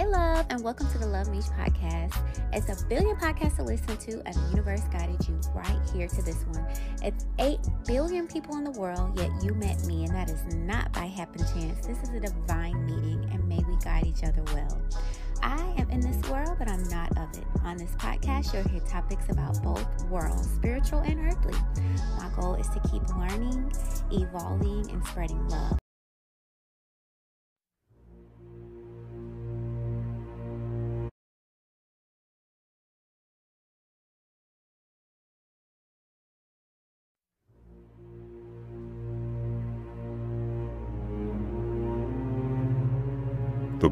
Hey, love, and welcome to the Luv Meesh podcast. It's a billion podcasts to listen to, and the universe guided you right here to this one. It's 8 billion people in the world, yet you met me, and that is not by happen chance. This is a divine meeting, and may we guide each other well. I am in this world, but I'm not of it. On this podcast, you'll hear topics about both worlds, spiritual and earthly. My goal is to keep learning, evolving, and spreading love.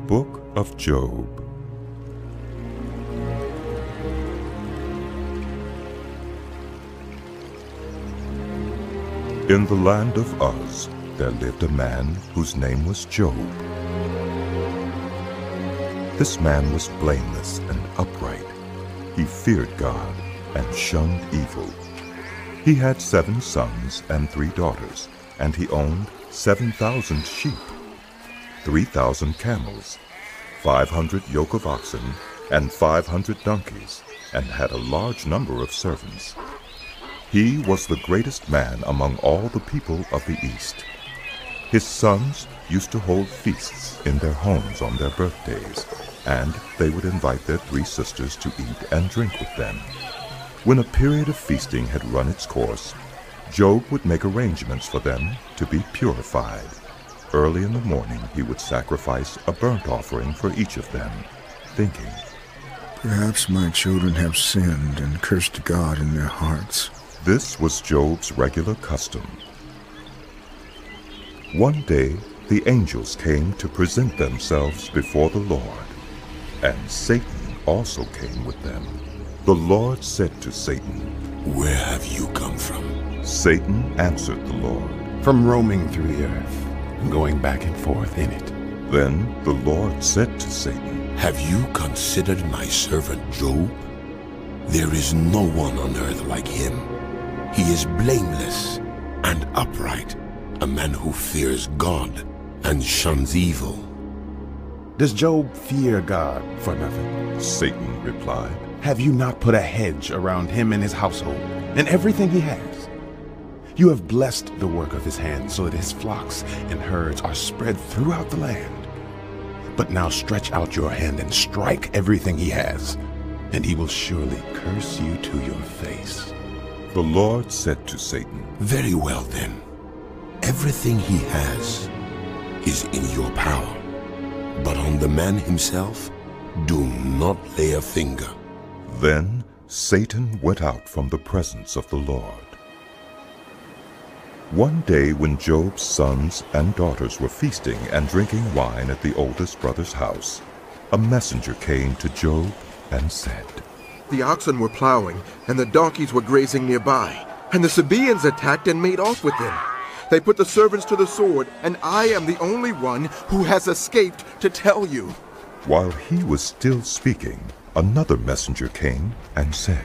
Book of Job. In the land of Uz, there lived a man whose name was Job. This man was blameless and upright. He feared God and shunned evil. He had seven sons and three daughters, and he owned seven thousand sheep 3,000 camels, 500 yoke of oxen, and 500 donkeys, and had a large number of servants. He was the greatest man among all the people of the East. His sons used to hold feasts in their homes on their birthdays, and they would invite their three sisters to eat and drink with them. When a period of feasting had run its course, Job would make arrangements for them to be purified. Early in the morning he would sacrifice a burnt offering for each of them, thinking, Perhaps my children have sinned and cursed God in their hearts. This was Job's regular custom. One day the angels came to present themselves before the Lord, and Satan also came with them. The Lord said to Satan, Where have you come from? Satan answered the Lord, From roaming through the earth going back and forth in it. Then the Lord said to Satan, Have you considered my servant Job? There is no one on earth like him. He is blameless and upright, a man who fears God and shuns evil. Does Job fear God for nothing? Satan replied, Have you not put a hedge around him and his household and everything he has? You have blessed the work of his hands so that his flocks and herds are spread throughout the land. But now stretch out your hand and strike everything he has, and he will surely curse you to your face. The Lord said to Satan, Very well then. Everything he has is in your power. But on the man himself, do not lay a finger. Then Satan went out from the presence of the Lord. One day when Job's sons and daughters were feasting and drinking wine at the oldest brother's house, a messenger came to Job and said, The oxen were plowing, and the donkeys were grazing nearby, and the Sabaeans attacked and made off with them. They put the servants to the sword, and I am the only one who has escaped to tell you. While he was still speaking, another messenger came and said,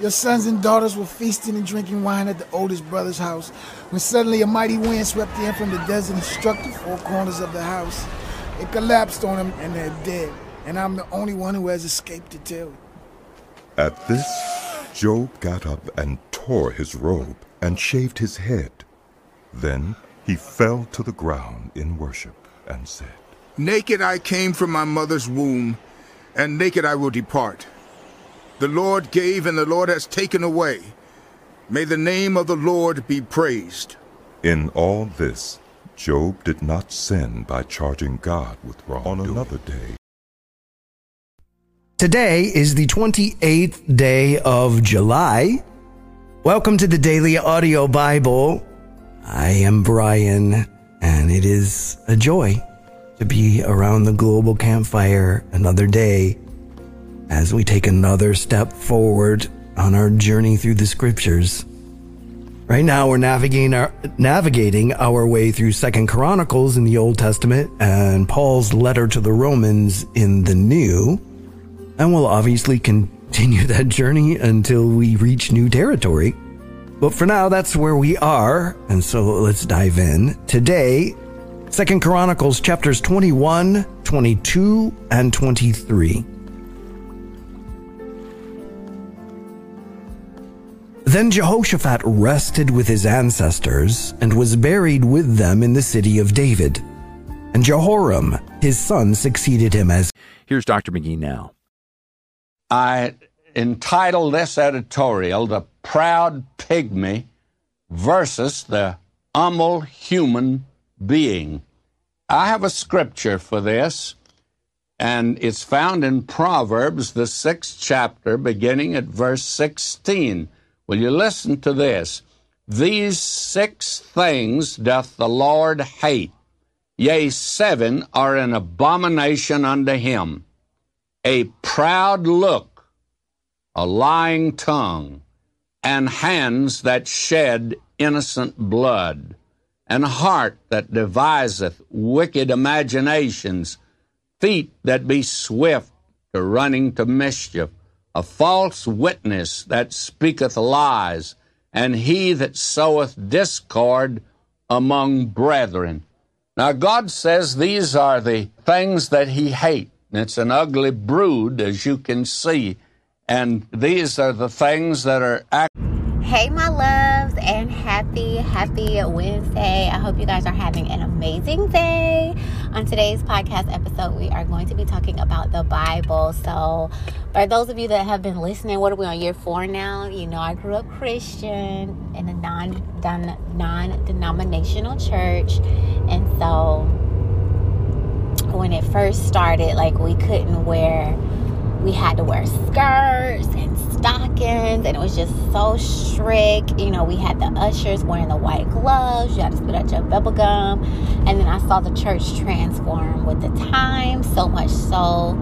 your sons and daughters were feasting and drinking wine at the oldest brother's house when suddenly a mighty wind swept in from the desert and struck the four corners of the house. It collapsed on them and they're dead, and I'm the only one who has escaped to tell you. At this, Job got up and tore his robe and shaved his head. Then he fell to the ground in worship and said, Naked I came from my mother's womb, and naked I will depart. The Lord gave and the Lord has taken away. May the name of the Lord be praised. In all this, Job did not sin by charging God with wrong. On another day, Today is the 28th day of July. Welcome to the Daily Audio Bible. I am Brian, and it is a joy to be around the global campfire another day as we take another step forward on our journey through the scriptures. Right now, we're navigating our, navigating our way through Second Chronicles in the Old Testament and Paul's letter to the Romans in the New, and we'll obviously continue that journey until we reach new territory. But for now, that's where we are, and so let's dive in. Today, Second Chronicles chapters 21, 22, and 23. Then Jehoshaphat rested with his ancestors and was buried with them in the city of David. And Jehoram, his son, succeeded him as. Here's Dr. McGee now. I entitled this editorial The Proud Pygmy versus the Humble Human Being. I have a scripture for this, and it's found in Proverbs, the sixth chapter, beginning at verse 16. Will you listen to this? These six things doth the Lord hate, yea, seven are an abomination unto him a proud look, a lying tongue, and hands that shed innocent blood, and heart that deviseth wicked imaginations, feet that be swift to running to mischief a false witness that speaketh lies, and he that soweth discord among brethren. Now, God says these are the things that he hates. It's an ugly brood, as you can see. And these are the things that are. Hey, my loves, and happy, happy Wednesday. I hope you guys are having an amazing day. On today's podcast episode, we are going to be talking about the Bible. So, for those of you that have been listening, what are we on year four now? You know, I grew up Christian in a non non denominational church, and so when it first started, like we couldn't wear we had to wear skirts and stockings and it was just so strict. You know we had the ushers wearing the white gloves. You had to spit out your bubble gum. And then i saw the church transform with the time so much so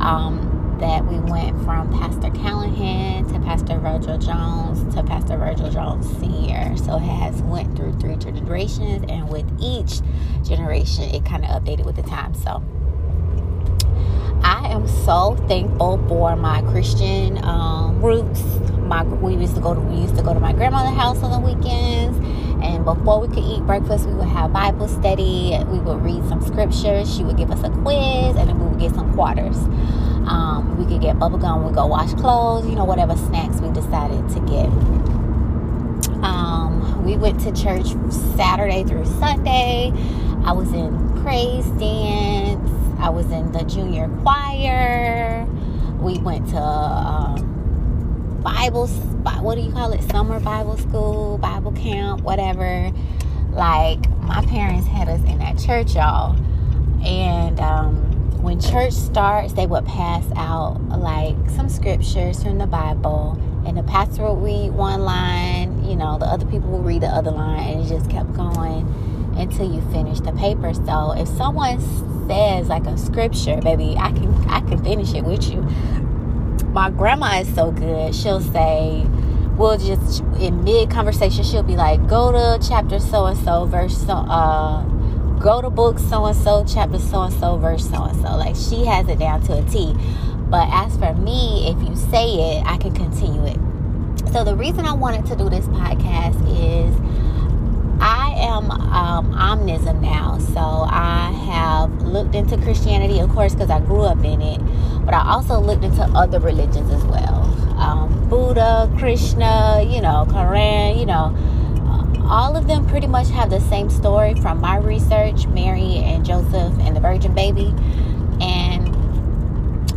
um, that we went from pastor callahan to pastor virgil jones to pastor virgil jones senior. So it has went through three generations and with each generation it kind of updated with the time. So I am so thankful for my Christian um, roots. My we used to go to we used to go to my grandmother's house on the weekends, and before we could eat breakfast, we would have Bible study. We would read some scriptures. She would give us a quiz, and then we would get some quarters. Um, we could get bubble gum. We go wash clothes. You know, whatever snacks we decided to get. Um, we went to church Saturday through Sunday. I was in praise dance. I was in the junior choir. We went to um, Bible, what do you call it? Summer Bible school, Bible camp, whatever. Like, my parents had us in that church, y'all. And um, when church starts, they would pass out like some scriptures from the Bible. And the pastor would read one line, you know, the other people would read the other line, and it just kept going until you finish the paper. So if someone says like a scripture, baby, I can I can finish it with you. My grandma is so good. She'll say, we'll just in mid conversation, she'll be like, go to chapter so and so, verse so uh go to book so and so, chapter so and so, verse so and so. Like she has it down to a T. But as for me, if you say it, I can continue it. So the reason I wanted to do this podcast is I am um, omnism now, so I have looked into Christianity, of course, because I grew up in it, but I also looked into other religions as well um, Buddha, Krishna, you know, Quran, you know. All of them pretty much have the same story from my research Mary and Joseph and the Virgin Baby.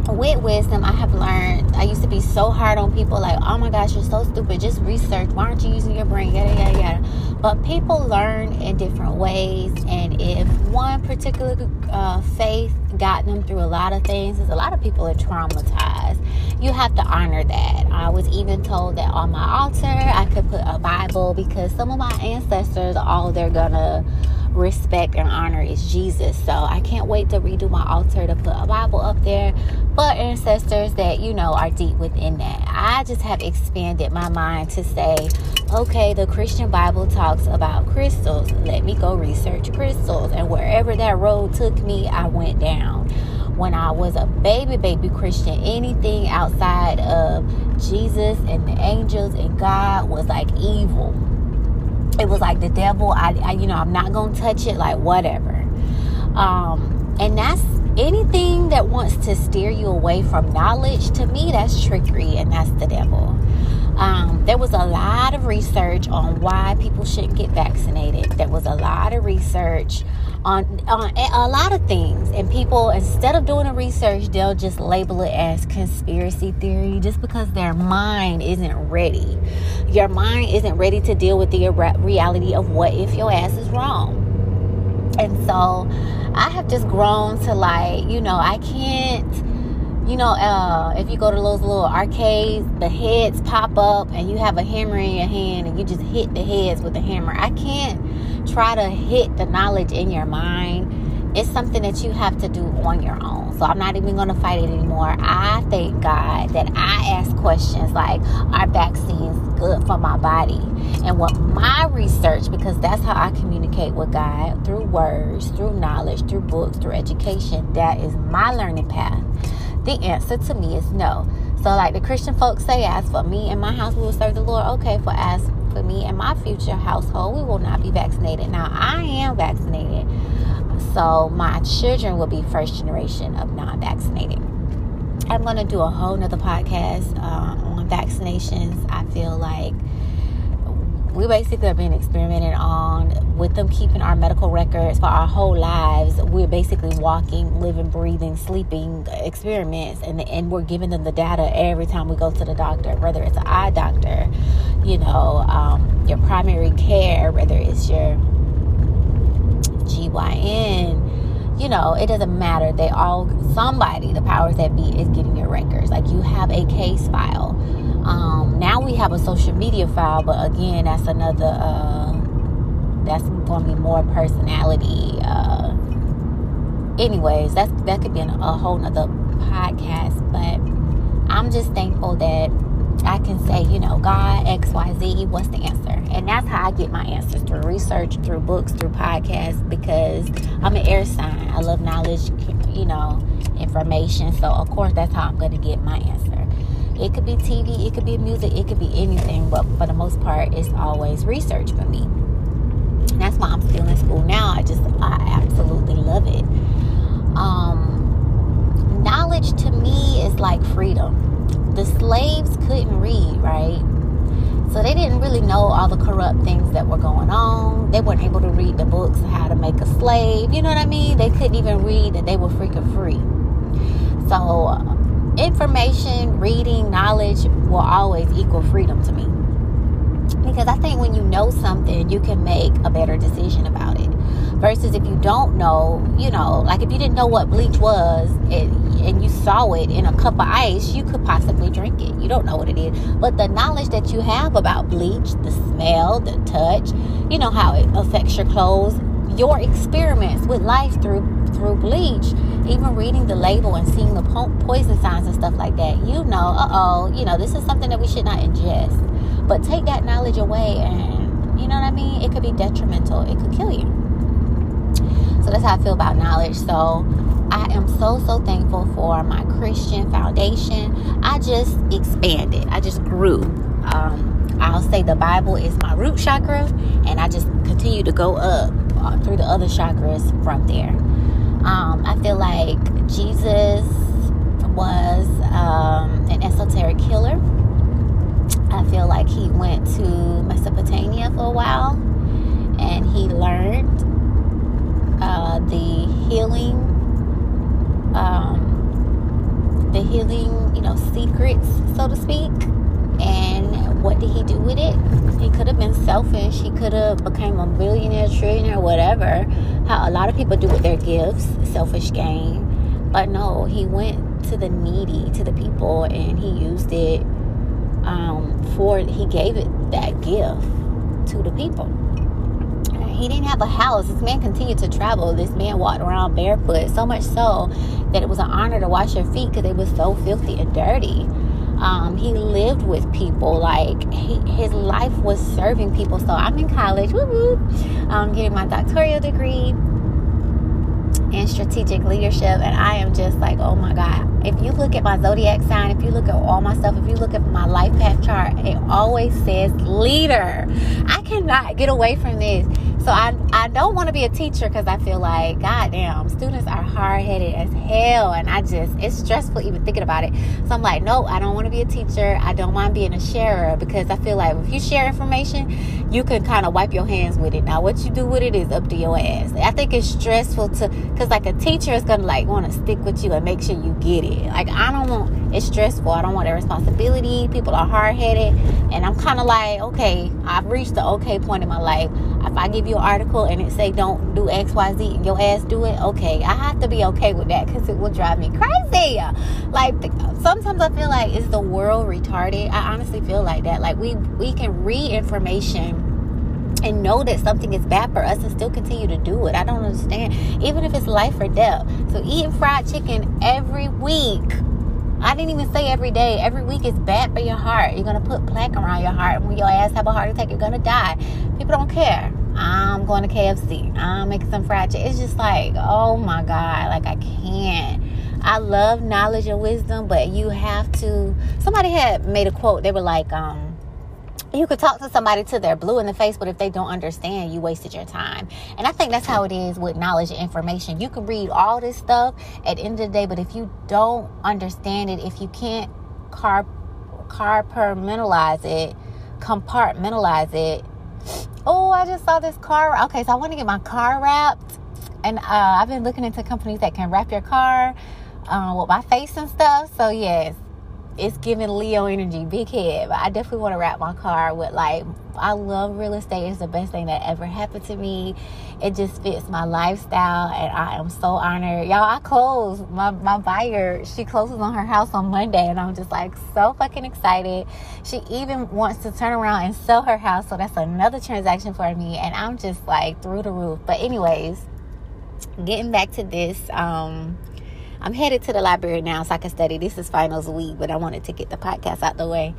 With wisdom, I have learned. I used to be so hard on people, like, oh my gosh, you're so stupid. Just research. Why aren't you using your brain? Yada, yada, yada. But people learn in different ways. And if one particular uh, faith got them through a lot of things, because a lot of people are traumatized, you have to honor that. I was even told that on my altar, I could put a Bible because some of my ancestors, all they're gonna respect and honor is Jesus. So I can't wait to redo my altar to put a Bible up there for ancestors that, you know, are deep within that. I just have expanded my mind to say, okay, the Christian Bible talks about crystals. Let me go research crystals. And wherever that road took me, I went down when I was a baby, baby Christian, anything outside of Jesus and the angels and God was like evil. It was like the devil. I, I you know, I'm not gonna touch it. Like whatever. Um, and that's anything that wants to steer you away from knowledge. To me, that's trickery, and that's the devil. Um, there was a lot of research on why people shouldn't get vaccinated. There was a lot of research on, on a lot of things. And people, instead of doing the research, they'll just label it as conspiracy theory just because their mind isn't ready. Your mind isn't ready to deal with the reality of what if your ass is wrong. And so I have just grown to like, you know, I can't you know, uh, if you go to those little arcades, the heads pop up and you have a hammer in your hand and you just hit the heads with the hammer. I can't try to hit the knowledge in your mind. It's something that you have to do on your own. So I'm not even going to fight it anymore. I thank God that I ask questions like, are vaccines good for my body? And what my research, because that's how I communicate with God through words, through knowledge, through books, through education. That is my learning path the answer to me is no. So, like the Christian folks say, as for me and my house, we will serve the Lord. Okay, for as for me and my future household, we will not be vaccinated. Now, I am vaccinated, so my children will be first generation of non vaccinated. I'm going to do a whole nother podcast uh, on vaccinations. I feel like we basically have been experimenting on with them keeping our medical records for our whole lives. We're basically walking, living, breathing, sleeping experiments, and and we're giving them the data every time we go to the doctor, whether it's an eye doctor, you know, um, your primary care, whether it's your GYN, you know, it doesn't matter. They all somebody, the powers that be, is getting your records. Like you have a case file um, now we have a social media file, but again, that's another. Uh, that's going to be more personality. Uh, anyways, that's that could be a whole nother podcast. But I'm just thankful that I can say, you know, God X Y Z. What's the answer? And that's how I get my answers through research, through books, through podcasts. Because I'm an air sign. I love knowledge. You know, information. So of course, that's how I'm going to get my answer. It could be TV, it could be music, it could be anything, but for the most part, it's always research for me. And that's why I'm still in school now. I just, I absolutely love it. Um, knowledge to me is like freedom. The slaves couldn't read, right? So they didn't really know all the corrupt things that were going on. They weren't able to read the books on how to make a slave. You know what I mean? They couldn't even read that they were freaking free. So information, reading, knowledge will always equal freedom to me. Because I think when you know something, you can make a better decision about it. Versus if you don't know, you know, like if you didn't know what bleach was and, and you saw it in a cup of ice, you could possibly drink it. You don't know what it is. But the knowledge that you have about bleach, the smell, the touch, you know how it affects your clothes, your experiments with life through through bleach, even reading the label and seeing the po- poison signs and stuff like that, you know, uh oh, you know, this is something that we should not ingest. But take that knowledge away, and you know what I mean? It could be detrimental, it could kill you. So that's how I feel about knowledge. So I am so, so thankful for my Christian foundation. I just expanded, I just grew. Um, I'll say the Bible is my root chakra, and I just continue to go up uh, through the other chakras from there. Um, I feel like Jesus was um, an esoteric healer. I feel like he went to Mesopotamia for a while and he learned uh, the healing, um, the healing, you know, secrets, so to speak. And what did he do with it? He could have been selfish. He could have became a billionaire, trillionaire, whatever. How a lot of people do with their gifts, selfish gain. But no, he went to the needy, to the people, and he used it um, for. He gave it that gift to the people. He didn't have a house. This man continued to travel. This man walked around barefoot, so much so that it was an honor to wash your feet because they was so filthy and dirty. Um, he lived with people. Like he, his life was serving people. So I'm in college, woo woo, um, getting my doctoral degree in strategic leadership, and I am just like, oh my god. If you look at my zodiac sign, if you look at all my stuff, if you look at my life path chart, it always says leader. I cannot get away from this. So I, I don't want to be a teacher because I feel like, goddamn, students are hard headed as hell. And I just, it's stressful even thinking about it. So I'm like, no, I don't want to be a teacher. I don't mind being a sharer because I feel like if you share information, you can kind of wipe your hands with it. Now, what you do with it is up to your ass. I think it's stressful to, because like a teacher is going to like want to stick with you and make sure you get it. Like, I don't want, it's stressful. I don't want that responsibility. People are hard headed. And I'm kind of like, okay, I've reached the okay point in my life. I give you an article and it say don't do X, Y, Z, and your ass do it, okay, I have to be okay with that because it will drive me crazy. Like sometimes I feel like is the world retarded? I honestly feel like that. Like we we can read information and know that something is bad for us and still continue to do it. I don't understand. Even if it's life or death. So eating fried chicken every week. I didn't even say every day. Every week is bad for your heart. You're gonna put plaque around your heart. When your ass have a heart attack, you're gonna die. People don't care. I'm going to KFC. I'm making some fried chicken. It's just like, oh my God, like I can't. I love knowledge and wisdom, but you have to. Somebody had made a quote. They were like, um, you could talk to somebody till they're blue in the face, but if they don't understand, you wasted your time. And I think that's how it is with knowledge and information. You can read all this stuff at the end of the day, but if you don't understand it, if you can't car compartmentalize it, compartmentalize it, oh, I just saw this car. Okay, so I want to get my car wrapped. And uh, I've been looking into companies that can wrap your car uh, with my face and stuff. So, yes, it's giving Leo energy, big head. But I definitely want to wrap my car with like I love real estate. It's the best thing that ever happened to me. It just fits my lifestyle, and I am so honored. Y'all, I closed my my buyer. She closes on her house on Monday, and I'm just like so fucking excited. She even wants to turn around and sell her house, so that's another transaction for me, and I'm just like through the roof. But anyways, getting back to this. Um, I'm headed to the library now so I can study. This is finals week, but I wanted to get the podcast out the way.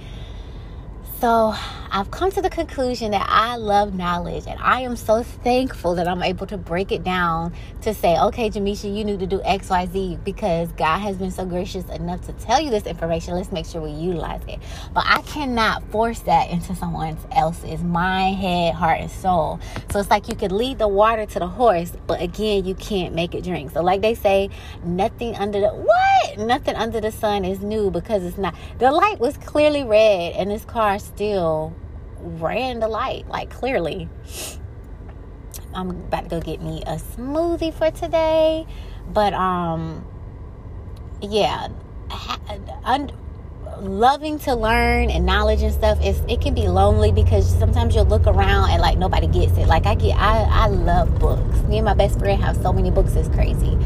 So I've come to the conclusion that I love knowledge and I am so thankful that I'm able to break it down to say, okay, Jamisha, you need to do XYZ because God has been so gracious enough to tell you this information. Let's make sure we utilize it. But I cannot force that into someone else's mind, head, heart, and soul. So it's like you could lead the water to the horse, but again, you can't make it drink. So like they say, nothing under the what? Nothing under the sun is new because it's not. The light was clearly red and this car still ran the light, like clearly. I'm about to go get me a smoothie for today. But um yeah, un- loving to learn and knowledge and stuff is it can be lonely because sometimes you'll look around and like nobody gets it. Like I get I I love books. Me and my best friend have so many books it's crazy.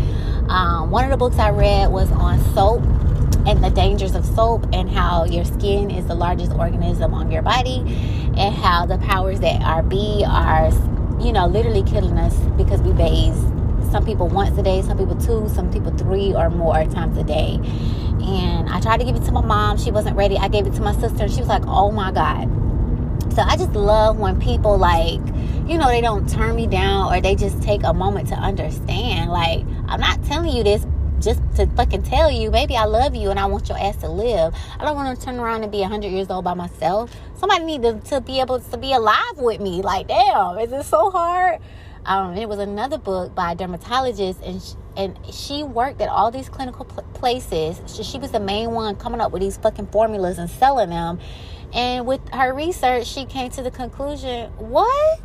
Um, one of the books I read was on soap and the dangers of soap and how your skin is the largest organism on your body and how the powers that are be are you know literally killing us because we bathe. Some people once a day some people two some people three or more times a day. And i tried to give it to my mom. She wasn't ready. I gave it to my sister and she was like oh my god. So i just love when people like you know they don't turn me down or they just take a moment to understand like i'm not telling you this just to fucking tell you, maybe I love you and I want your ass to live. I don't want to turn around and be 100 years old by myself. Somebody need to, to be able to be alive with me. Like, damn, is it so hard? Um, it was another book by a dermatologist, and she, and she worked at all these clinical pl- places. She, she was the main one coming up with these fucking formulas and selling them. And with her research, she came to the conclusion, what?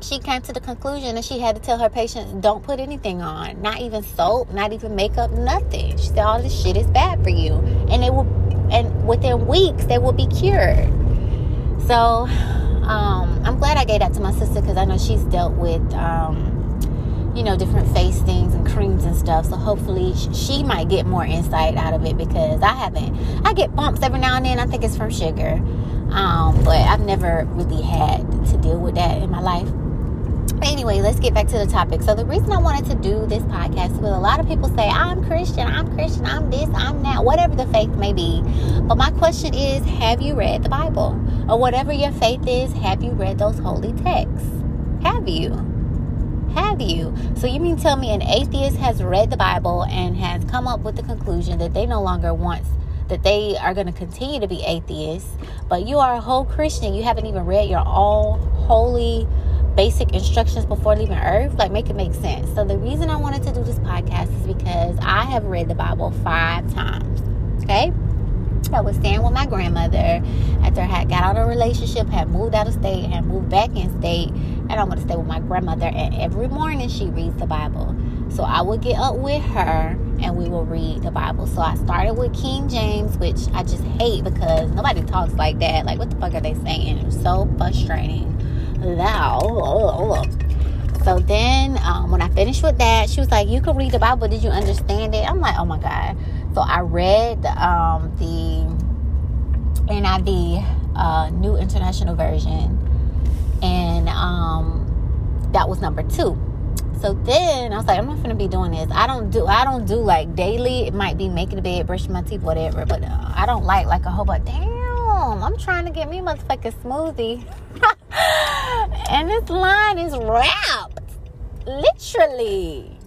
She came to the conclusion that she had to tell her patients don't put anything on. Not even soap not even makeup nothing. She said all this shit is bad for you. And it will and within weeks they will be cured. So um, i'm glad i gave that to my sister because i know she's dealt with um, you know different face things and creams and stuff so hopefully she might get more insight out of it because i haven't i get bumps every now and then i think it's from sugar um, but i've never really had to deal with that in my life anyway, let's get back to the topic. So the reason I wanted to do this podcast because a lot of people say I'm Christian, I'm Christian, I'm this, I'm that, whatever the faith may be. But my question is, have you read the Bible? Or whatever your faith is, have you read those holy texts? Have you? Have you? So you mean tell me an atheist has read the Bible and has come up with the conclusion that they no longer want that they are going to continue to be atheists, but you are a whole Christian. You haven't even read your all holy basic instructions before leaving earth like make it make sense so the reason i wanted to do this podcast is because i have read the bible five times okay I was staying with my grandmother after I had got out of a relationship, had moved out of state, had moved back in state, and I want to stay with my grandmother. And every morning she reads the Bible. So I would get up with her and we will read the Bible. So I started with King James, which I just hate because nobody talks like that. Like, what the fuck are they saying? It's so frustrating. So then, um, when I finished with that, she was like, "You can read the Bible. Did you understand it?" I'm like, "Oh my god!" So I read um, the NIV, uh, New International Version, and um, that was number two. So then I was like, I'm not gonna be doing this. I don't do I don't do like daily. It might be making the bed, brushing my teeth, whatever. But uh, I don't like like a whole bunch. Damn, I'm trying to get me motherfucking smoothie. and this line is wrapped. Literally.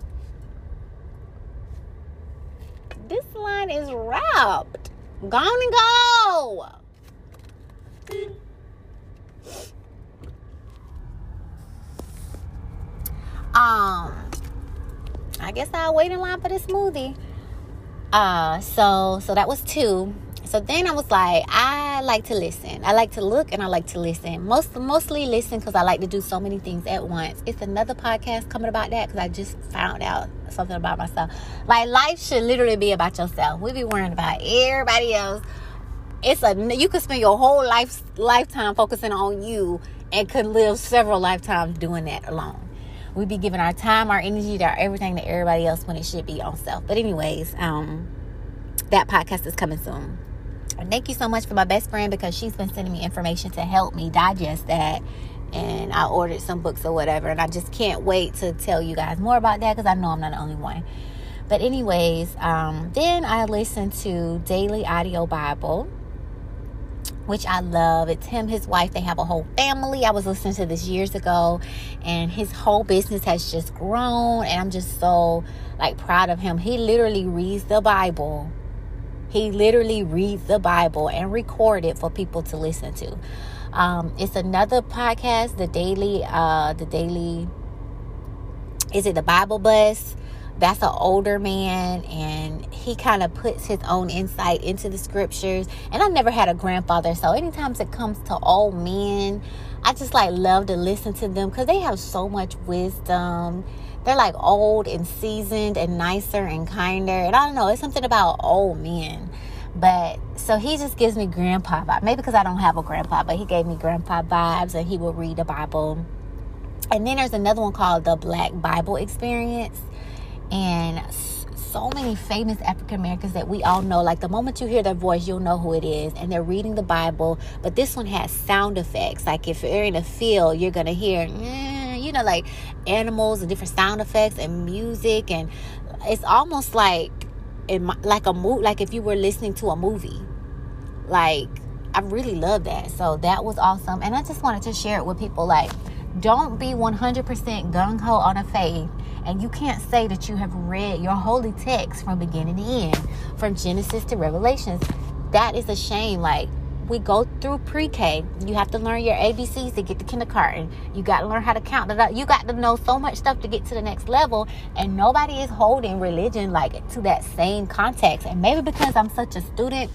This line is wrapped. Gone and go. Um, I guess I'll wait in line for the smoothie. Uh, so so that was two. So then I was like, I like to listen. I like to look and I like to listen. Most mostly listen because I like to do so many things at once. It's another podcast coming about that because I just found out something about myself. Like life should literally be about yourself. We be worrying about everybody else. It's a you could spend your whole life lifetime focusing on you and could live several lifetimes doing that alone. We be giving our time, our energy, our everything to everybody else when it should be on self. But anyways, um, that podcast is coming soon. Thank you so much for my best friend because she's been sending me information to help me digest that. And I ordered some books or whatever. And I just can't wait to tell you guys more about that because I know I'm not the only one. But, anyways, um, then I listened to Daily Audio Bible, which I love. It's him, his wife, they have a whole family. I was listening to this years ago, and his whole business has just grown. And I'm just so like proud of him. He literally reads the Bible he literally reads the Bible and record it for people to listen to. Um, it's another podcast, the daily, uh, the daily. Is it the Bible Bus? That's an older man, and he kind of puts his own insight into the scriptures. And I never had a grandfather, so anytime it comes to old men, I just like love to listen to them because they have so much wisdom they're like old and seasoned and nicer and kinder. And I don't know, it's something about old men. But so he just gives me grandpa vibes. Maybe because I don't have a grandpa, but he gave me grandpa vibes and he would read the Bible. And then there's another one called the Black Bible Experience. And so many famous African Americans that we all know. Like the moment you hear their voice, you'll know who it is. And they're reading the Bible. But this one has sound effects. Like if you're in a field, you're going to hear. Mm, you know, like animals and different sound effects and music, and it's almost like in my, like a movie, like if you were listening to a movie. Like I really love that. So that was awesome, and I just wanted to share it with people. Like, don't be 100% gung ho on a faith and you can't say that you have read your holy text from beginning to end, from Genesis to Revelations. That is a shame. Like, we go through pre-K. You have to learn your ABCs to get to kindergarten. You got to learn how to count. You got to know so much stuff to get to the next level. And nobody is holding religion like to that same context. And maybe because I'm such a student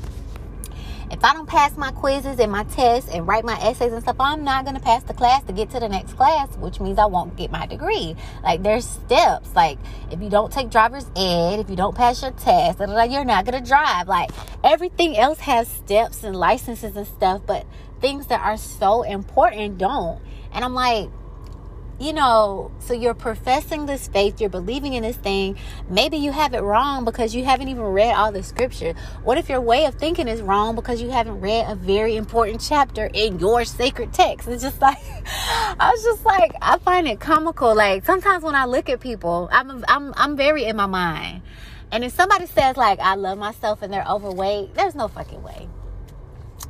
if I don't pass my quizzes and my tests and write my essays and stuff, I'm not going to pass the class to get to the next class, which means I won't get my degree. Like there's steps. Like if you don't take driver's ed, if you don't pass your test, you're not going to drive. Like everything else has steps and licenses and stuff, but things that are so important don't. And I'm like, you know, so you're professing this faith, you're believing in this thing. Maybe you have it wrong because you haven't even read all the scripture. What if your way of thinking is wrong because you haven't read a very important chapter in your sacred text? It's just like, I was just like, I find it comical. Like sometimes when I look at people, I'm, I'm, I'm very in my mind. And if somebody says like, I love myself and they're overweight, there's no fucking way.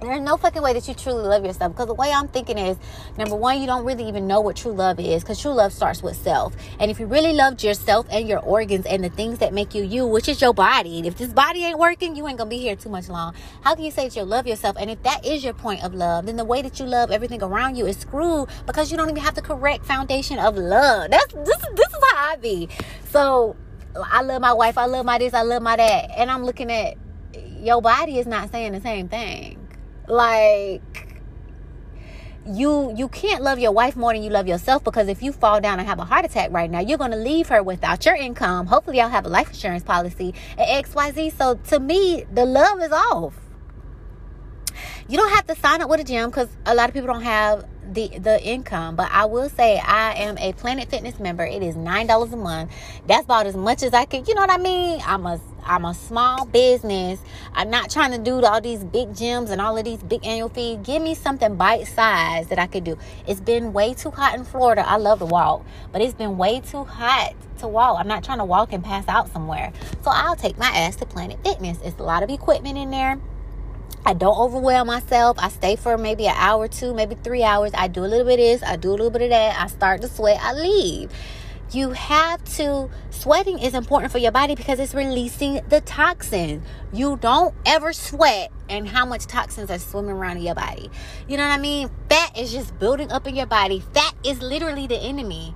There's no fucking way that you truly love yourself. Because the way I'm thinking is, number one, you don't really even know what true love is. Because true love starts with self. And if you really loved yourself and your organs and the things that make you you, which is your body, if this body ain't working, you ain't gonna be here too much long. How can you say that you love yourself? And if that is your point of love, then the way that you love everything around you is screwed because you don't even have the correct foundation of love. That's this. This is how I be. So I love my wife. I love my this. I love my that. And I'm looking at your body is not saying the same thing like you you can't love your wife more than you love yourself because if you fall down and have a heart attack right now you're going to leave her without your income. Hopefully i'll have a life insurance policy at xyz so to me the love is off. You don't have to sign up with a gym because a lot of people don't have the the income but i will say i am a planet fitness member. It is nine dollars a month. That's about as much as i can you know what i mean? I'm a i'm a small business. I'm not trying to do all these big gyms and all of these big annual fees. Give me something bite size that i could do. It's been way too hot in florida. I love to walk but it's been way too hot to walk. I'm not trying to walk and pass out somewhere. So i'll take my ass to planet fitness. It's a lot of equipment in there I don't overwhelm myself. I stay for maybe an hour two, maybe three hours. I do a little bit of this, I do a little bit of that. I start to sweat, I leave. You have to, sweating is important for your body because it's releasing the toxins. You don't ever sweat and how much toxins are swimming around in your body. You know what I mean? Fat is just building up in your body. Fat is literally the enemy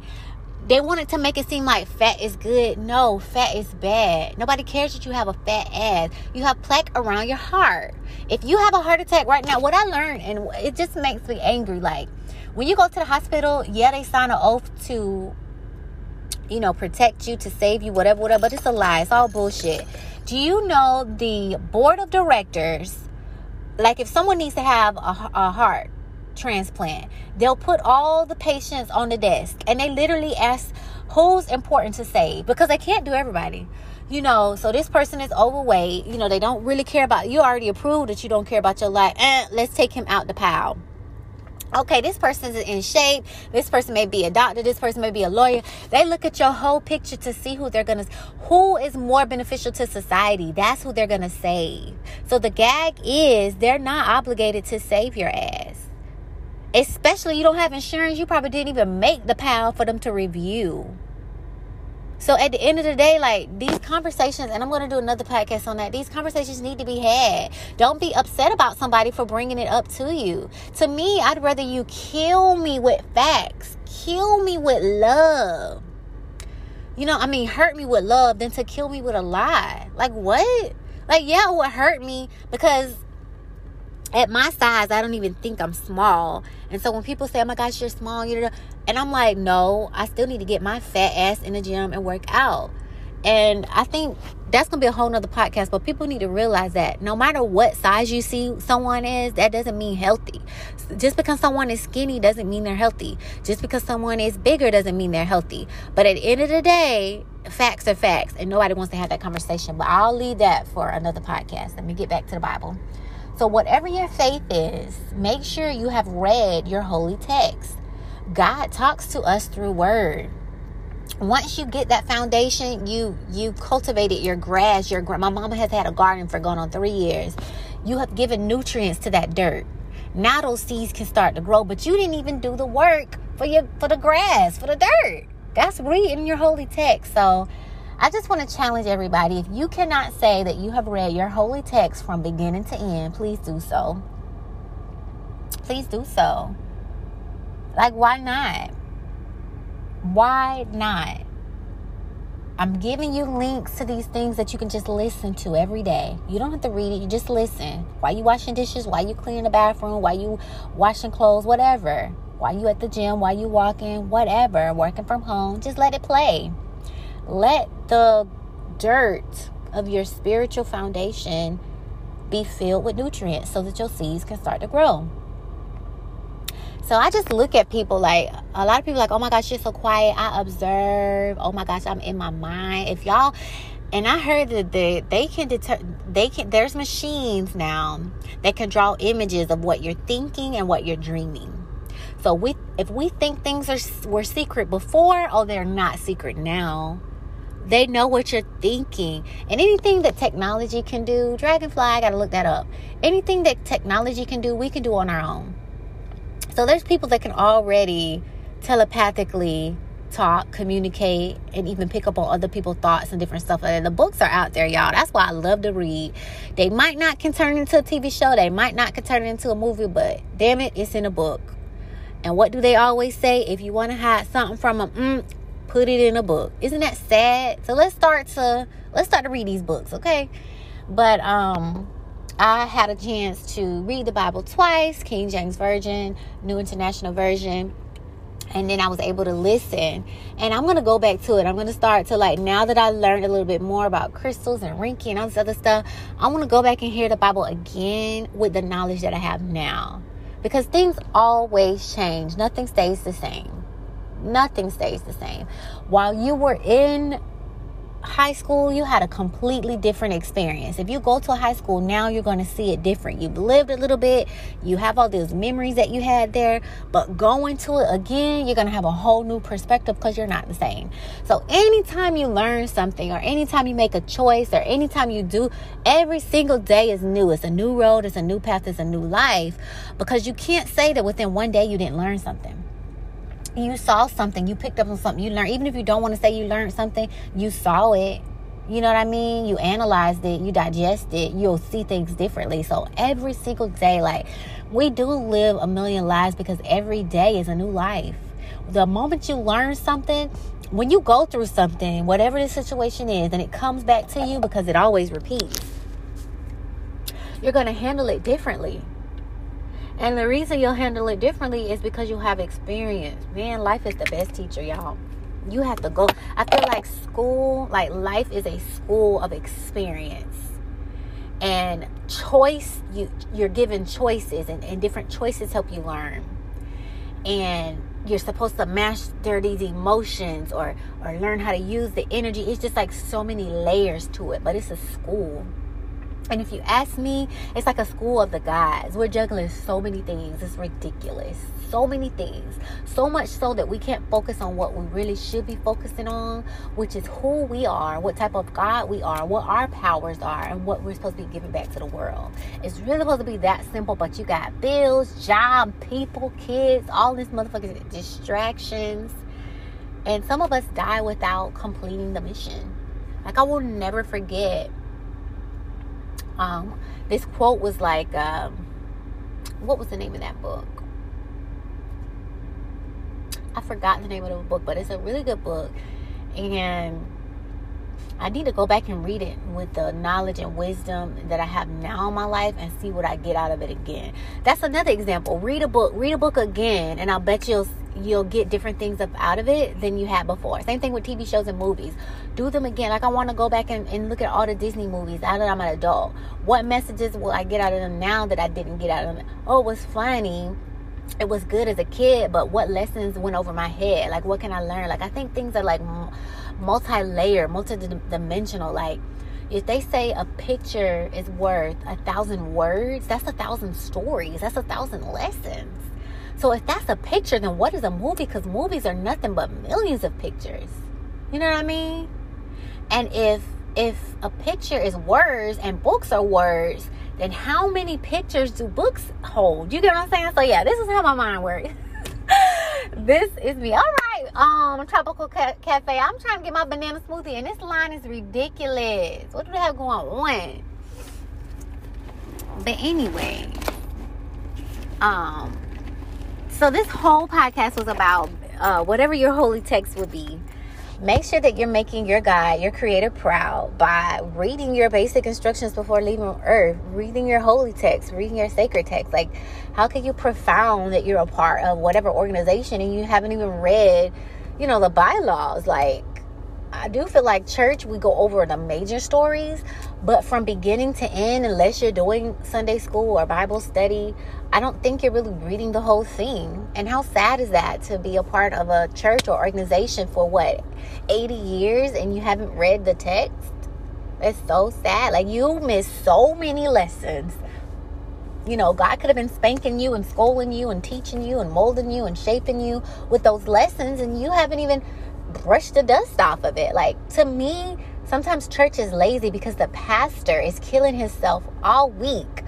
they wanted to make it seem like fat is good. No, fat is bad. Nobody cares that you have a fat ass. You have plaque around your heart. If you have a heart attack right now, what I learned, and it just makes me angry, like when you go to the hospital, yeah, they sign an oath to, you know, protect you, to save you, whatever, whatever, but it's a lie. It's all bullshit. Do you know the board of directors, like if someone needs to have a, a heart, transplant. They'll put all the patients on the desk and they literally ask who's important to save because they can't do everybody. You know, so this person is overweight. You know, they don't really care about you already approved that you don't care about your life. Eh, let's take him out the pile okay, this person is in shape. This person may be a doctor. This person may be a lawyer. They look at your whole picture to see who they're to, who is more beneficial to society. That's who they're to save. So the gag is they're not obligated to save your ass especially you don't have insurance you probably didn't even make the pile for them to review. So at the end of the day like these conversations and i'm going to do another podcast on that these conversations need to be had. Don't be upset about somebody for bringing it up to you. To me i'd rather you kill me with facts. Kill me with love. You know i mean hurt me with love than to kill me with a lie. Like what? Like yeah it would hurt me because at my size, I don't even think I'm small. And so when people say, oh my gosh, you're small, you know, and I'm like, no, I still need to get my fat ass in the gym and work out. And I think that's gonna be a whole nother podcast, but people need to realize that no matter what size you see someone is, that doesn't mean healthy. Just because someone is skinny doesn't mean they're healthy. Just because someone is bigger doesn't mean they're healthy. But at the end of the day, facts are facts, and nobody wants to have that conversation. But I'll leave that for another podcast. Let me get back to the Bible. So, whatever your faith is, make sure you have read your holy text. God talks to us through word. Once you get that foundation, you you cultivated your grass. Your my mama has had a garden for going on three years. You have given nutrients to that dirt. Now those seeds can start to grow, but you didn't even do the work for your for the grass, for the dirt. That's reading your holy text. So I just want to challenge everybody if you cannot say that you have read your holy text from beginning to end, please do so. Please do so. Like, why not? Why not? I'm giving you links to these things that you can just listen to every day. You don't have to read it, you just listen. While you washing dishes, while you cleaning the bathroom, while you washing clothes, whatever. While you at the gym, while you walking, whatever, working from home, just let it play. Let the dirt of your spiritual foundation be filled with nutrients so that your seeds can start to grow. So I just look at people like a lot of people like, oh my gosh, you're so quiet. I observe. Oh my gosh, I'm in my mind. If y'all and I heard that they, they can deter they can there's machines now that can draw images of what you're thinking and what you're dreaming. So we if we think things are were secret before, oh they're not secret now. They know what you're thinking. And anything that technology can do, Dragonfly, I gotta look that up. Anything that technology can do, we can do on our own. So there's people that can already telepathically talk, communicate, and even pick up on other people's thoughts and different stuff. And the books are out there, y'all. That's why I love to read. They might not can turn into a TV show, they might not can turn into a movie, but damn it, it's in a book. And what do they always say? If you want to hide something from them, mm, put it in a book. Isn't that sad? So let's start to let's start to read these books, okay? But um I had a chance to read the Bible twice, King James Version, New International Version, and then I was able to listen. And I'm gonna go back to it. I'm gonna start to like now that I learned a little bit more about crystals and Reiki and all this other stuff. I want to go back and hear the Bible again with the knowledge that I have now, because things always change. Nothing stays the same. Nothing stays the same. While you were in high school, you had a completely different experience. If you go to a high school now, you're going to see it different. You've lived a little bit, you have all those memories that you had there, but going to it again, you're going to have a whole new perspective because you're not the same. So, anytime you learn something, or anytime you make a choice, or anytime you do, every single day is new. It's a new road, it's a new path, it's a new life because you can't say that within one day you didn't learn something you saw something, you picked up on something, you learned. Even if you don't want to say you learned something, you saw it. You know what I mean? You analyzed it, you digest it, you'll see things differently. So every single day, like we do live a million lives because every day is a new life. The moment you learn something, when you go through something, whatever the situation is, and it comes back to you because it always repeats, you're going to handle it differently. And the reason you'll handle it differently is because you have experience. Man, life is the best teacher, y'all. You have to go. I feel like school, like life is a school of experience. And choice, you you're given choices and, and different choices help you learn. And you're supposed to master these emotions or or learn how to use the energy. It's just like so many layers to it, but it's a school. And if you ask me, it's like a school of the gods. We're juggling so many things. It's ridiculous. So many things. So much so that we can't focus on what we really should be focusing on, which is who we are, what type of God we are, what our powers are, and what we're supposed to be giving back to the world. It's really supposed to be that simple, but you got bills, job, people, kids, all these motherfucking distractions. And some of us die without completing the mission. Like, I will never forget um, this quote was like, um, what was the name of that book? I forgot the name of the book, but it's a really good book. And I need to go back and read it with the knowledge and wisdom that I have now in my life and see what I get out of it again. That's another example. Read a book, read a book again, and I'll bet you'll you'll get different things up out of it than you had before. Same thing with TV shows and movies. Do them again. Like I want to go back and, and look at all the Disney movies now that I'm an adult. What messages will I get out of them now that I didn't get out of them? Oh, it was funny. It was good as a kid, but what lessons went over my head? Like what can I learn? Like I think things are like multi-layered, multi-dimensional. Like if they say a picture is worth a thousand words, that's a thousand stories. That's a thousand lessons. So if that's a picture, then what is a movie? Because movies are nothing but millions of pictures. You know what I mean? And if if a picture is words and books are words, then how many pictures do books hold? You get what I'm saying? So yeah, this is how my mind works. this is me. All right, um, tropical ca- cafe. I'm trying to get my banana smoothie, and this line is ridiculous. What do they have going on? But anyway, um, so this whole podcast was about uh, whatever your holy text would be. Make sure that you're making your God, your creator proud by reading your basic instructions before leaving earth, reading your holy text, reading your sacred text. Like, how can you profound that you're a part of whatever organization and you haven't even read, you know, the bylaws? Like, I do feel like church, we go over the major stories, But from beginning to end, unless you're doing Sunday school or Bible study, I don't think you're really reading the whole thing. And how sad is that to be a part of a church or organization for what, 80 years and you haven't read the text? It's so sad. Like you miss so many lessons. You know, God could have been spanking you and scolding you and teaching you and molding you and shaping you with those lessons, and you haven't even brushed the dust off of it. Like to me, Sometimes church is lazy because the pastor is killing himself all week,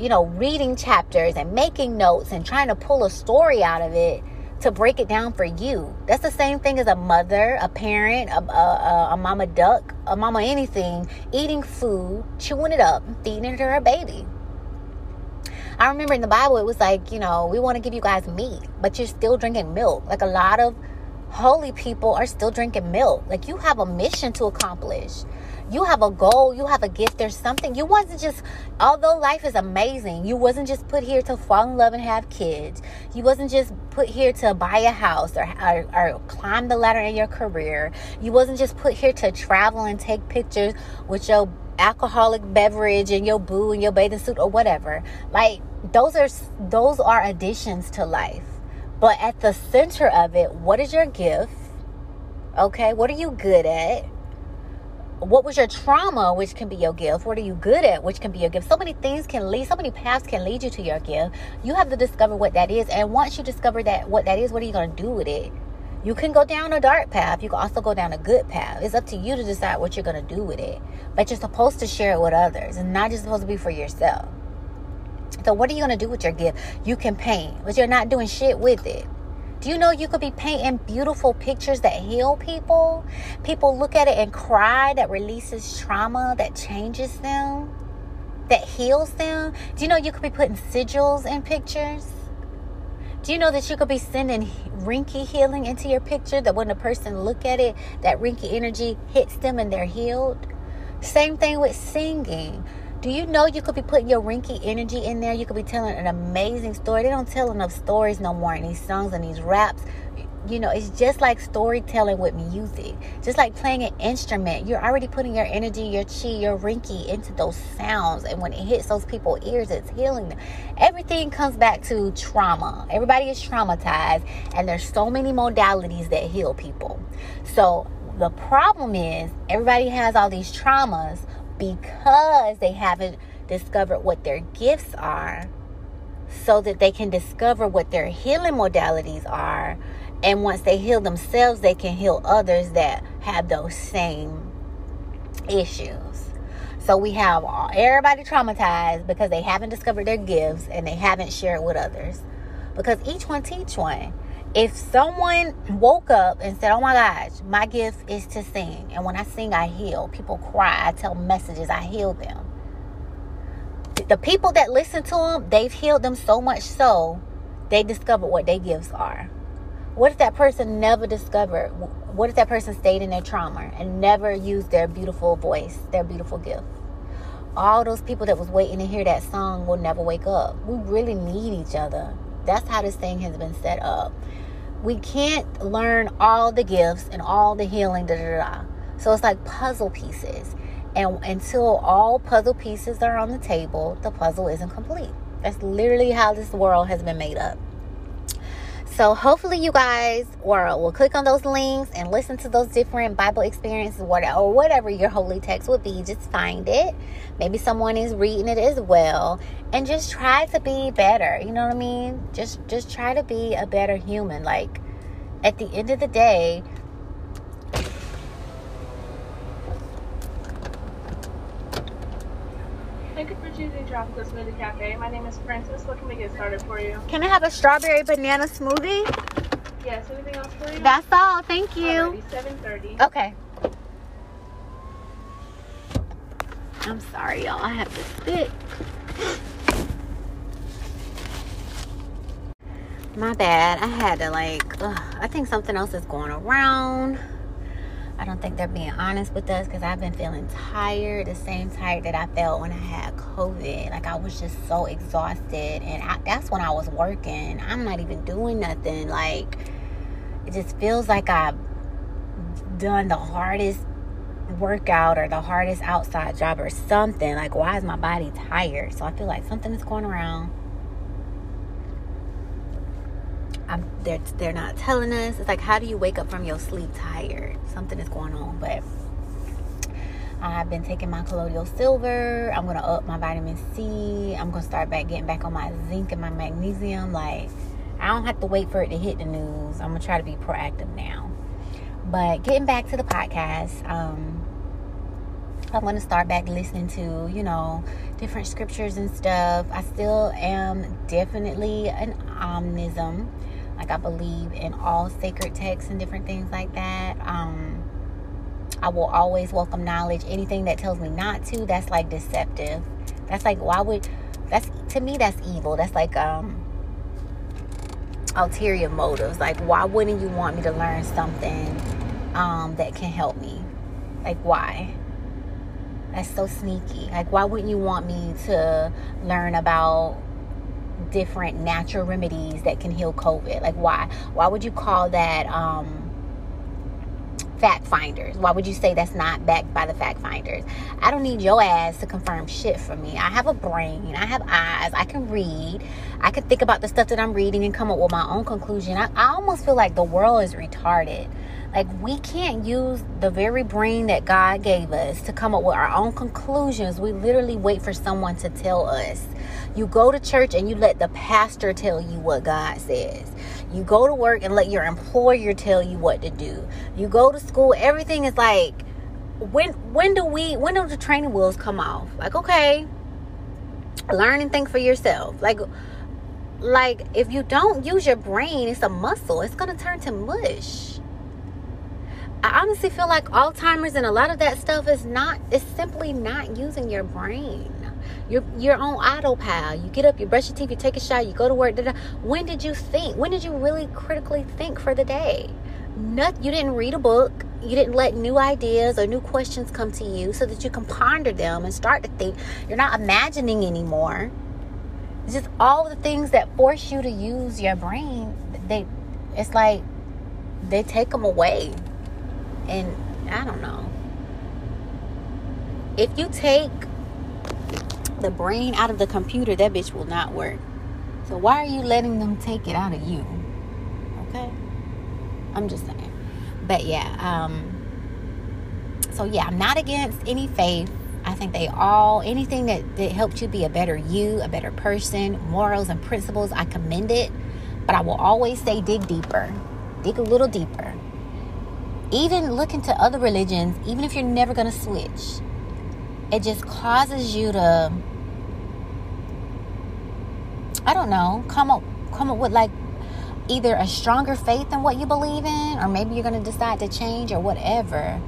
you know, reading chapters and making notes and trying to pull a story out of it to break it down for you. That's the same thing as a mother, a parent, a, a, a mama duck, a mama anything, eating food, chewing it up, feeding it to her baby. I remember in the Bible, it was like, you know, we want to give you guys meat, but you're still drinking milk. Like a lot of holy people are still drinking milk. Like you have a mission to accomplish. You have a goal, you have a gift, there's something. You wasn't just although life is amazing, you wasn't just put here to fall in love and have kids. You wasn't just put here to buy a house or, or, or climb the ladder in your career. You wasn't just put here to travel and take pictures with your alcoholic beverage and your boo and your bathing suit or whatever. Like those are those are additions to life but at the center of it, what is your gift? Okay, what are you good at? What was your trauma, which can be your gift? What are you good at, which can be your gift? So many things can lead, so many paths can lead you to your gift. You have to discover what that is. And once you discover that what that is, what are you going to do with it? You can go down a dark path. You can also go down a good path. It's up to you to decide what you're going to do with it. But you're supposed to share it with others and not just supposed to be for yourself. So, what are you going to do with your gift? You can paint, but you're not doing shit with it. Do you know you could be painting beautiful pictures that heal people? People look at it and cry, that releases trauma, that changes them, that heals them. Do you know you could be putting sigils in pictures? Do you know that you could be sending Reiki healing into your picture that when a person look at it, that Reiki energy hits them and they're healed? Same thing with singing. Do you know you could be putting your Reiki energy in there? You could be telling an amazing story. They don't tell enough stories no more in these songs and these raps. You know, it's just like storytelling with music. Just like playing an instrument. You're already putting your energy, your chi, your Reiki into those sounds. And when it hits those people's ears, it's healing them. Everything comes back to trauma. Everybody is traumatized. And there's so many modalities that heal people. So the problem is everybody has all these traumas because they haven't discovered what their gifts are so that they can discover what their healing modalities are. And once they heal themselves they can heal others that have those same issues. So we have everybody traumatized because they haven't discovered their gifts and they haven't shared with others. Because each one teach one if someone woke up and said, Oh my gosh, my gift is to sing, and when I sing, I heal, people cry, I tell messages, I heal them. The people that listen to them, they've healed them so much so they discovered what their gifts are. What if that person never discovered? What if that person stayed in their trauma and never used their beautiful voice, their beautiful gift? All those people that was waiting to hear that song will never wake up. We really need each other. That's how this thing has been set up we can't learn all the gifts and all the healing, da da da. So it's like puzzle pieces. And until all puzzle pieces are on the table, the puzzle isn't complete. That's literally how this world has been made up. So hopefully you guys will, will click on those links and listen to those different Bible experiences or whatever your holy text would be. Just find it. Maybe someone is reading it as well. And just try to be better. You know what I mean? Just just try to be a better human. Like at the end of the day, Thank you for choosing Tropical Smoothie Cafe. My name is Princess. What can we get started for you? Can I have a strawberry banana smoothie? Yes. Anything else for you? That's all. Thank you. Alrighty, 7:30. Okay. I'm sorry, y'all. I have to spit. My bad. I had to like. Ugh, I think something else is going around. I don't think they're being honest with us because I've been feeling tired, the same tired that I felt when I had COVID. Like I was just so exhausted, and I, that's when I was working. I'm not even doing nothing. Like it just feels like I've done the hardest workout or the hardest outside job or something. Like, why is my body tired? So I feel like something is going around. I'm, they're, they're not telling us. It's like, how do you wake up from your sleep tired? Something is going on, but I've been taking my colloidal silver. I'm gonna up my vitamin C. I'm gonna start back getting back on my zinc and my magnesium. Like, I don't have to wait for it to hit the news. I'm gonna try to be proactive now. But getting back to the podcast, um, I'm gonna start back listening to, you know, different scriptures and stuff. I still am definitely an omnism. Like I believe in all sacred texts and different things like that. Um, I will always welcome knowledge. Anything that tells me not to, that's like deceptive. That's like why would that's to me that's evil. That's like um ulterior motives. Like why wouldn't you want me to learn something um that can help me? Like why? That's so sneaky. Like why wouldn't you want me to learn about different natural remedies that can heal COVID? Like why? Why would you call that um fact finders. Why would you say that's not backed by the fact finders? I don't need your ass to confirm shit for me. I have a brain, I have eyes, I can read, I can think about the stuff that I'm reading and come up with my own conclusion. I, I almost feel like the world is retarded. Like, we can't use the very brain that God gave us to come up with our own conclusions. We literally wait for someone to tell us. You go to church and you let the pastor tell you what God says. You go to work and let your employer tell you what to do. You go to school, everything is like when when do we when do the training wheels come off? Like, okay, learn and think for yourself. Like like if you don't use your brain, it's a muscle. It's gonna turn to mush. I honestly feel like Alzheimer's and a lot of that stuff is not it's simply not using your brain. You're you're on autopilot. You get up, you brush your teeth, you take a shower, you go to work. Da, da. When did you think? When did you really critically think for the day? Not, you didn't read a book. You didn't let new ideas or new questions come to you so that you can ponder them and start to think. You're not imagining anymore. It's just all the things that force you to use your brain. They, it's like they take them away, and I don't know. If you take the brain out of the computer, that bitch will not work. So why are you letting them take it out of you? Okay? I'm just saying. But yeah, um so yeah, I'm not against any faith. I think they all anything that, that helps you be a better you, a better person, morals and principles, I commend it. But I will always say dig deeper. Dig a little deeper. Even look into other religions, even if you're never gonna switch. It just causes you to I don't know, come up come up with like either a stronger faith in what you believe in or maybe you're going to decide to change or whatever.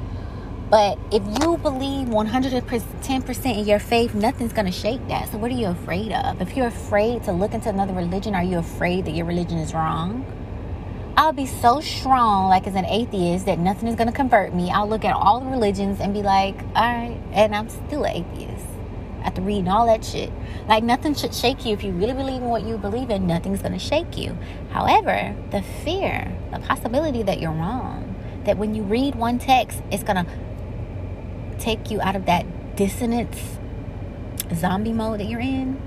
But if you believe 110% in your faith, nothing's going to shake that. So, what are you afraid of? If you're afraid to look into another religion, are you afraid that your religion is wrong? I'll be so strong, like as an atheist, that nothing is going to convert me. I'll look at all the religions and be like, all right, and I'm still an atheist after reading all that shit. Like nothing should shake you if you really believe in what you believe in. Nothing's gonna shake you. However, the fear, the possibility that you're wrong, that when you read one text, it's gonna take you out of that dissonance zombie mode that you're in.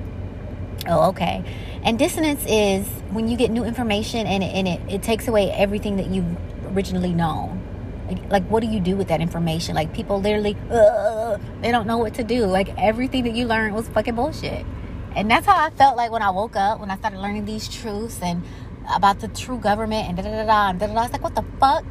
Oh, okay. And dissonance is when you get new information and it, and it, it takes away everything that you've originally known. Like, like, what do you do with that information? Like, people literally, uh, they don't know what to do. Like, everything that you learned was fucking bullshit. And that's how I felt like when I woke up, when I started learning these truths and about the true government and da da da da. Da, da, da. I was like, what the fuck?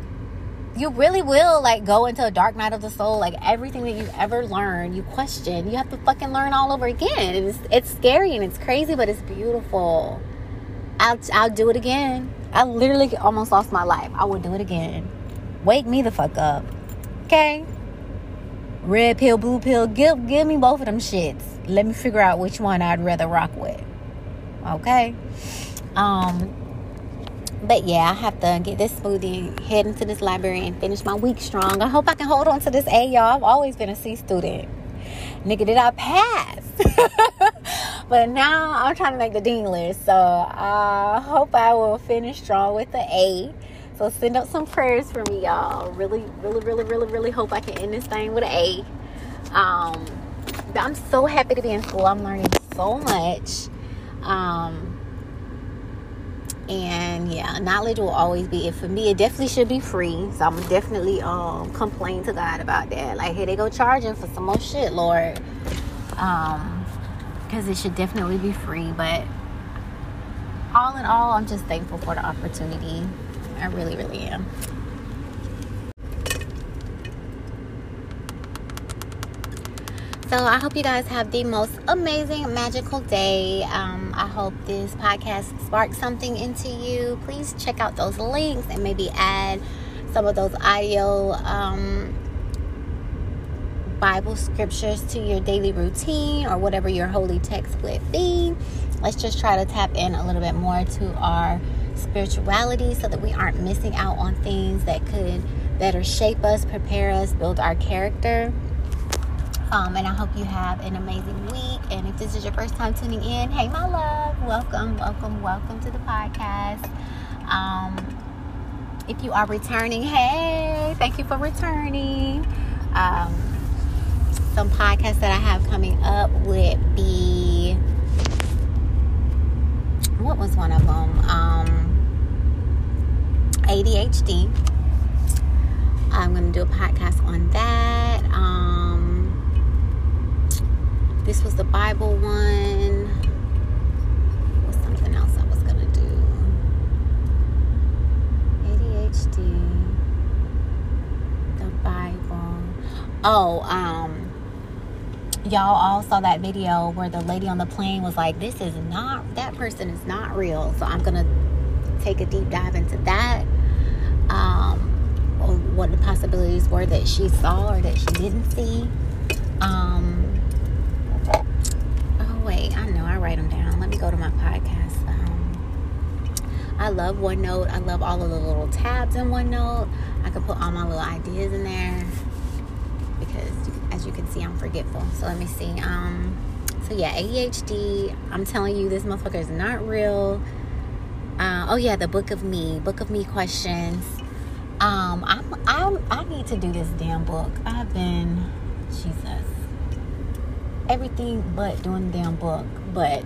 You really will, like, go into a dark night of the soul. Like, everything that you've ever learned, you question. You have to fucking learn all over again. And it's, it's scary and it's crazy, but it's beautiful. I'll, I'll do it again. I literally almost lost my life. I will do it again. Wake me the fuck up. Okay? Red pill, blue pill, give give me both of them shits. Let me figure out which one I'd rather rock with. Okay? Um but yeah, I have to get this smoothie, and head into this library, and finish my week strong. I hope I can hold on to this A, y'all. I've always been a C student. Nigga, did I pass? but now I'm trying to make the dean list. So I hope I will finish strong with the A So send up some prayers for me, y'all. Really, really, really, really, really hope I can end this thing with an A. Um, I'm so happy to be in school. I'm learning so much. Um, and yeah, knowledge will always be it for me. It definitely should be free. So I'm definitely um complain to God about that. Like, here they go charging for some more shit, Lord. Um, because it should definitely be free. But all in all, I'm just thankful for the opportunity. I really, really am. So I hope you guys have the most amazing, magical day. Um, I hope this podcast sparks something into you. Please check out those links and maybe add some of those audio um, Bible scriptures to your daily routine or whatever your holy text would be. Let's just try to tap in a little bit more to our spirituality so that we aren't missing out on things that could better shape us, prepare us, build our character. Um, and I hope you have an amazing week. And if this is your first time tuning in, hey, my love, welcome, welcome, welcome to the podcast. Um, if you are returning, hey, thank you for returning. Um, some podcasts that I have coming up would be what was one of them? Um, ADHD. I'm going to do a podcast on that. Um, this was the Bible one. What's something else I was gonna do? ADHD. The Bible. Oh, um, y'all all saw that video where the lady on the plane was like, "This is not that person is not real." So I'm gonna take a deep dive into that. Um, what the possibilities were that she saw or that she didn't see. Um, wait, I know I write them down. Let me go to my podcast. Um, I love OneNote. I love all of the little tabs in OneNote. I can put all my little ideas in there because, as you can see, I'm forgetful. So let me see. Um, so yeah, ADHD. I'm telling you, this motherfucker is not real. Uh, oh yeah, the Book of Me, Book of Me questions. Um, I'm, I'm, I need to do this damn book. I've been, Jesus everything but doing the damn book. But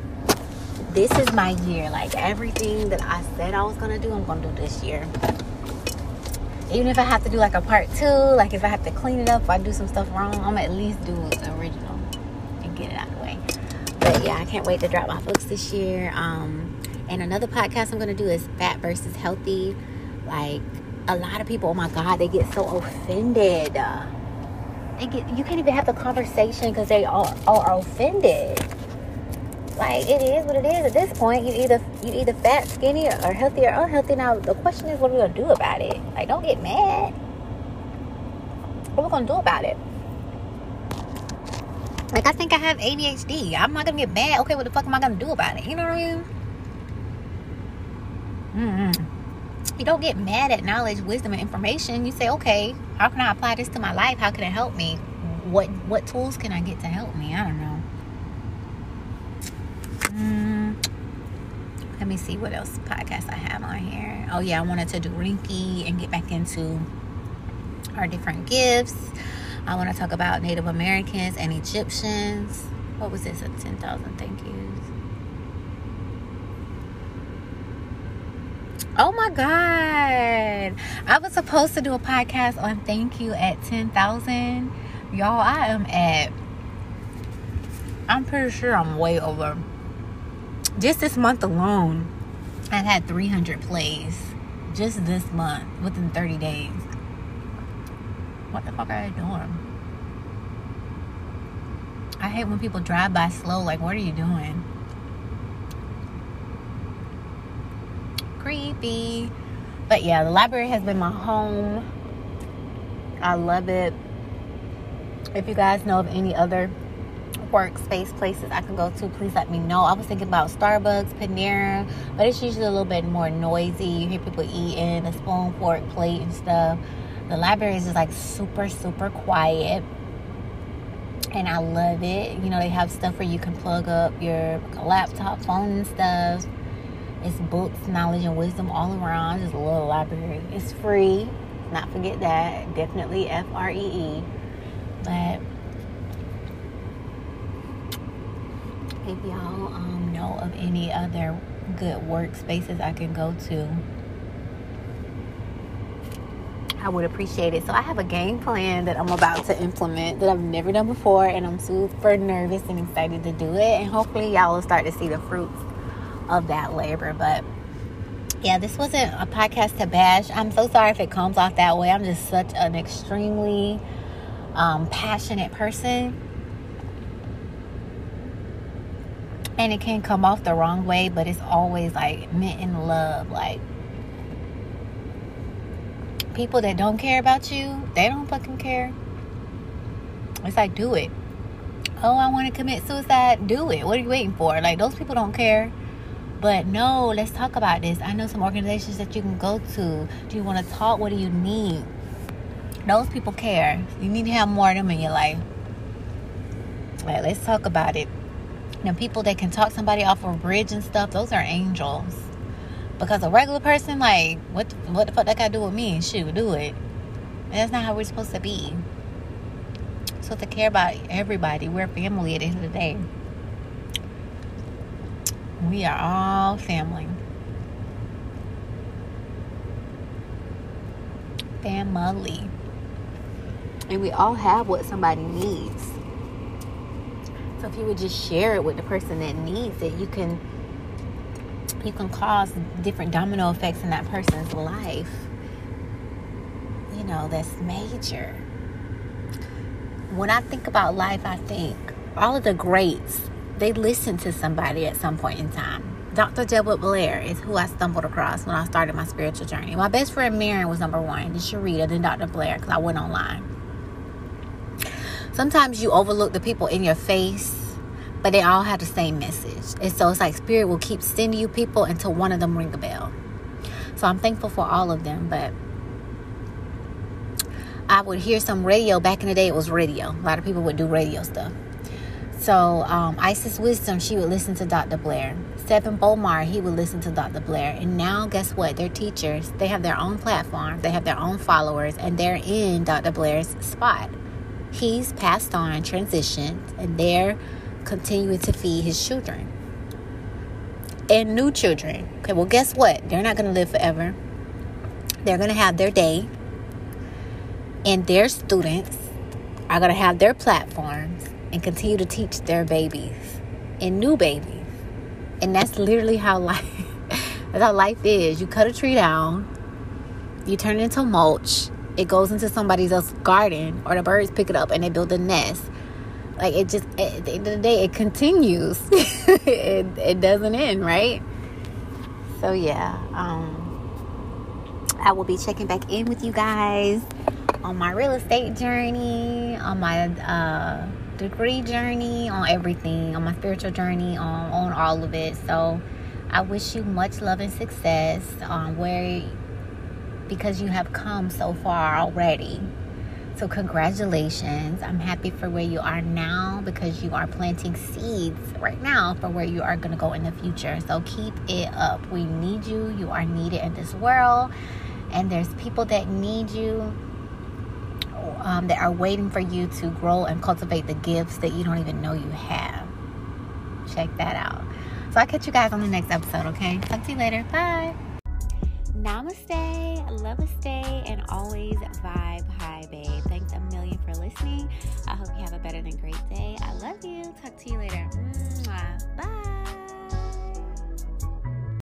this is my year. Like everything that I said I was gonna do, I'm gonna do this year. Even if I have to do like a part two, like if I have to clean it up, if I do some stuff wrong, I'm at least do the original and get it out of the way. But yeah, I can't wait to drop my books this year. Um, and another podcast I'm gonna do is fat versus healthy. Like a lot of people, oh my god, they get so offended. Get you can't even have the conversation because they are, are offended. Like it is what it is at this point. You either you either fat, skinny, or healthy or unhealthy. Now the question is, what are we gonna do about it? Like, don't get mad. What are we gonna do about it? Like, I think I have ADHD. I'm not gonna get mad. Okay, what the fuck am I gonna do about it? You know what I mean? Mm-hmm you don't get mad at knowledge, wisdom, and information. You say, okay, how can I apply this to my life? How can it help me? What what tools can I get to help me? I don't know. Mm, let me see what else podcast I have on here. Oh yeah, I wanted to do Reiki and get back into our different gifts. I want to talk about Native Americans and Egyptians. What was this? At ten thousand. Thank yous. Oh my God. I was supposed to do a podcast on thank you at 10,000. Y'all, I am at, I'm pretty sure I'm way over. Just this month alone, I've had 300 plays. Just this month, within 30 days. What the fuck are you doing? I hate when people drive by slow. Like, what are you doing? Creepy. But yeah, the library has been my home. I love it. If you guys know of any other workspace places I can go to, please let me know. I was thinking about Starbucks, Panera, but it's usually a little bit more noisy. You hear people eating, a spoon, fork, plate, and stuff. The library is just like super, super quiet. And I love it. You know, they have stuff where you can plug up your laptop, phone, and stuff It's books, knowledge, and wisdom all around. Just a little library. It's free. Not forget that. Definitely F R E E. But if y'all um, know of any other good workspaces I can go to, I would appreciate it. So I have a game plan that I'm about to implement that I've never done before, and I'm super nervous and excited to do it. And hopefully, y'all will start to see the fruits of that labor. But yeah, this wasn't a podcast to bash. I'm so sorry if it comes off that way. I'm just such an extremely um, passionate person. And it can come off the wrong way, but it's always like meant in love. Like, people that don't care about you, they don't fucking care. It's like, do it. Oh, I want to commit suicide. Do it. What are you waiting for? Like, those people don't care. But no, let's talk about this. I know some organizations that you can go to. Do you want to talk? What do you need? Those people care. You need to have more of them in your life. Like, let's talk about it. The people that can talk somebody off a bridge and stuff, those are angels. Because a regular person, like, what the, what the fuck that got to do with me? Shoot, do it. And that's not how we're supposed to be. So to care about everybody, we're family at the end of the day. We are all family. Family. And we all have what somebody needs. So if you would just share it with the person that needs it, you can you can cause different domino effects in that person's life. You know, that's major. When I think about life, I think all of the greats they listened to somebody at some point in time. Dr. Delbert Blair is who I stumbled across when I started my spiritual journey. My best friend Marion was number one, then Sharita, then Dr. Blair, because I went online. Sometimes you overlook the people in your face, but they all have the same message. And so it's like Spirit will keep sending you people until one of them ring a bell. So I'm thankful for all of them, but I would hear some radio. Back in the day, it was radio. A lot of people would do radio stuff. So um, Isis Wisdom, she would listen to Dr. Blair. Sevan Bomar, he would listen to Dr. Blair. And now, guess what? They're teachers. They have their own platform. They have their own followers, and they're in Dr. Blair's spot. He's passed on, transitioned, and they're continuing to feed his children and new children. Okay, well, guess what? They're not going to live forever. They're going to have their day, and their students are going to have their platforms and continue to teach their babies and new babies. And that's literally how life that's how life is. You cut a tree down, you turn it into mulch, it goes into somebody else's garden, or the birds pick it up and they build a nest. Like it just at the end of the day, it continues. it, it doesn't end, right? So yeah, um, I will be checking back in with you guys on my real estate journey, on my uh degree journey, on everything, on my spiritual journey, on, on all of it. So I wish you much love and success on where because you have come so far already. So congratulations. I'm happy for where you are now because you are planting seeds right now for where you are going to go in the future. So keep it up. We need you. You are needed in this world. And there's people that need you um, that are waiting for you to grow and cultivate the gifts that you don't even know you have. Check that out. So I'll catch you guys on the next episode, okay? Talk to you later. Bye. Namaste, love a stay, and always vibe high, babe. Thanks a million for listening. I hope you have a better than great day. I love you. Talk to you later.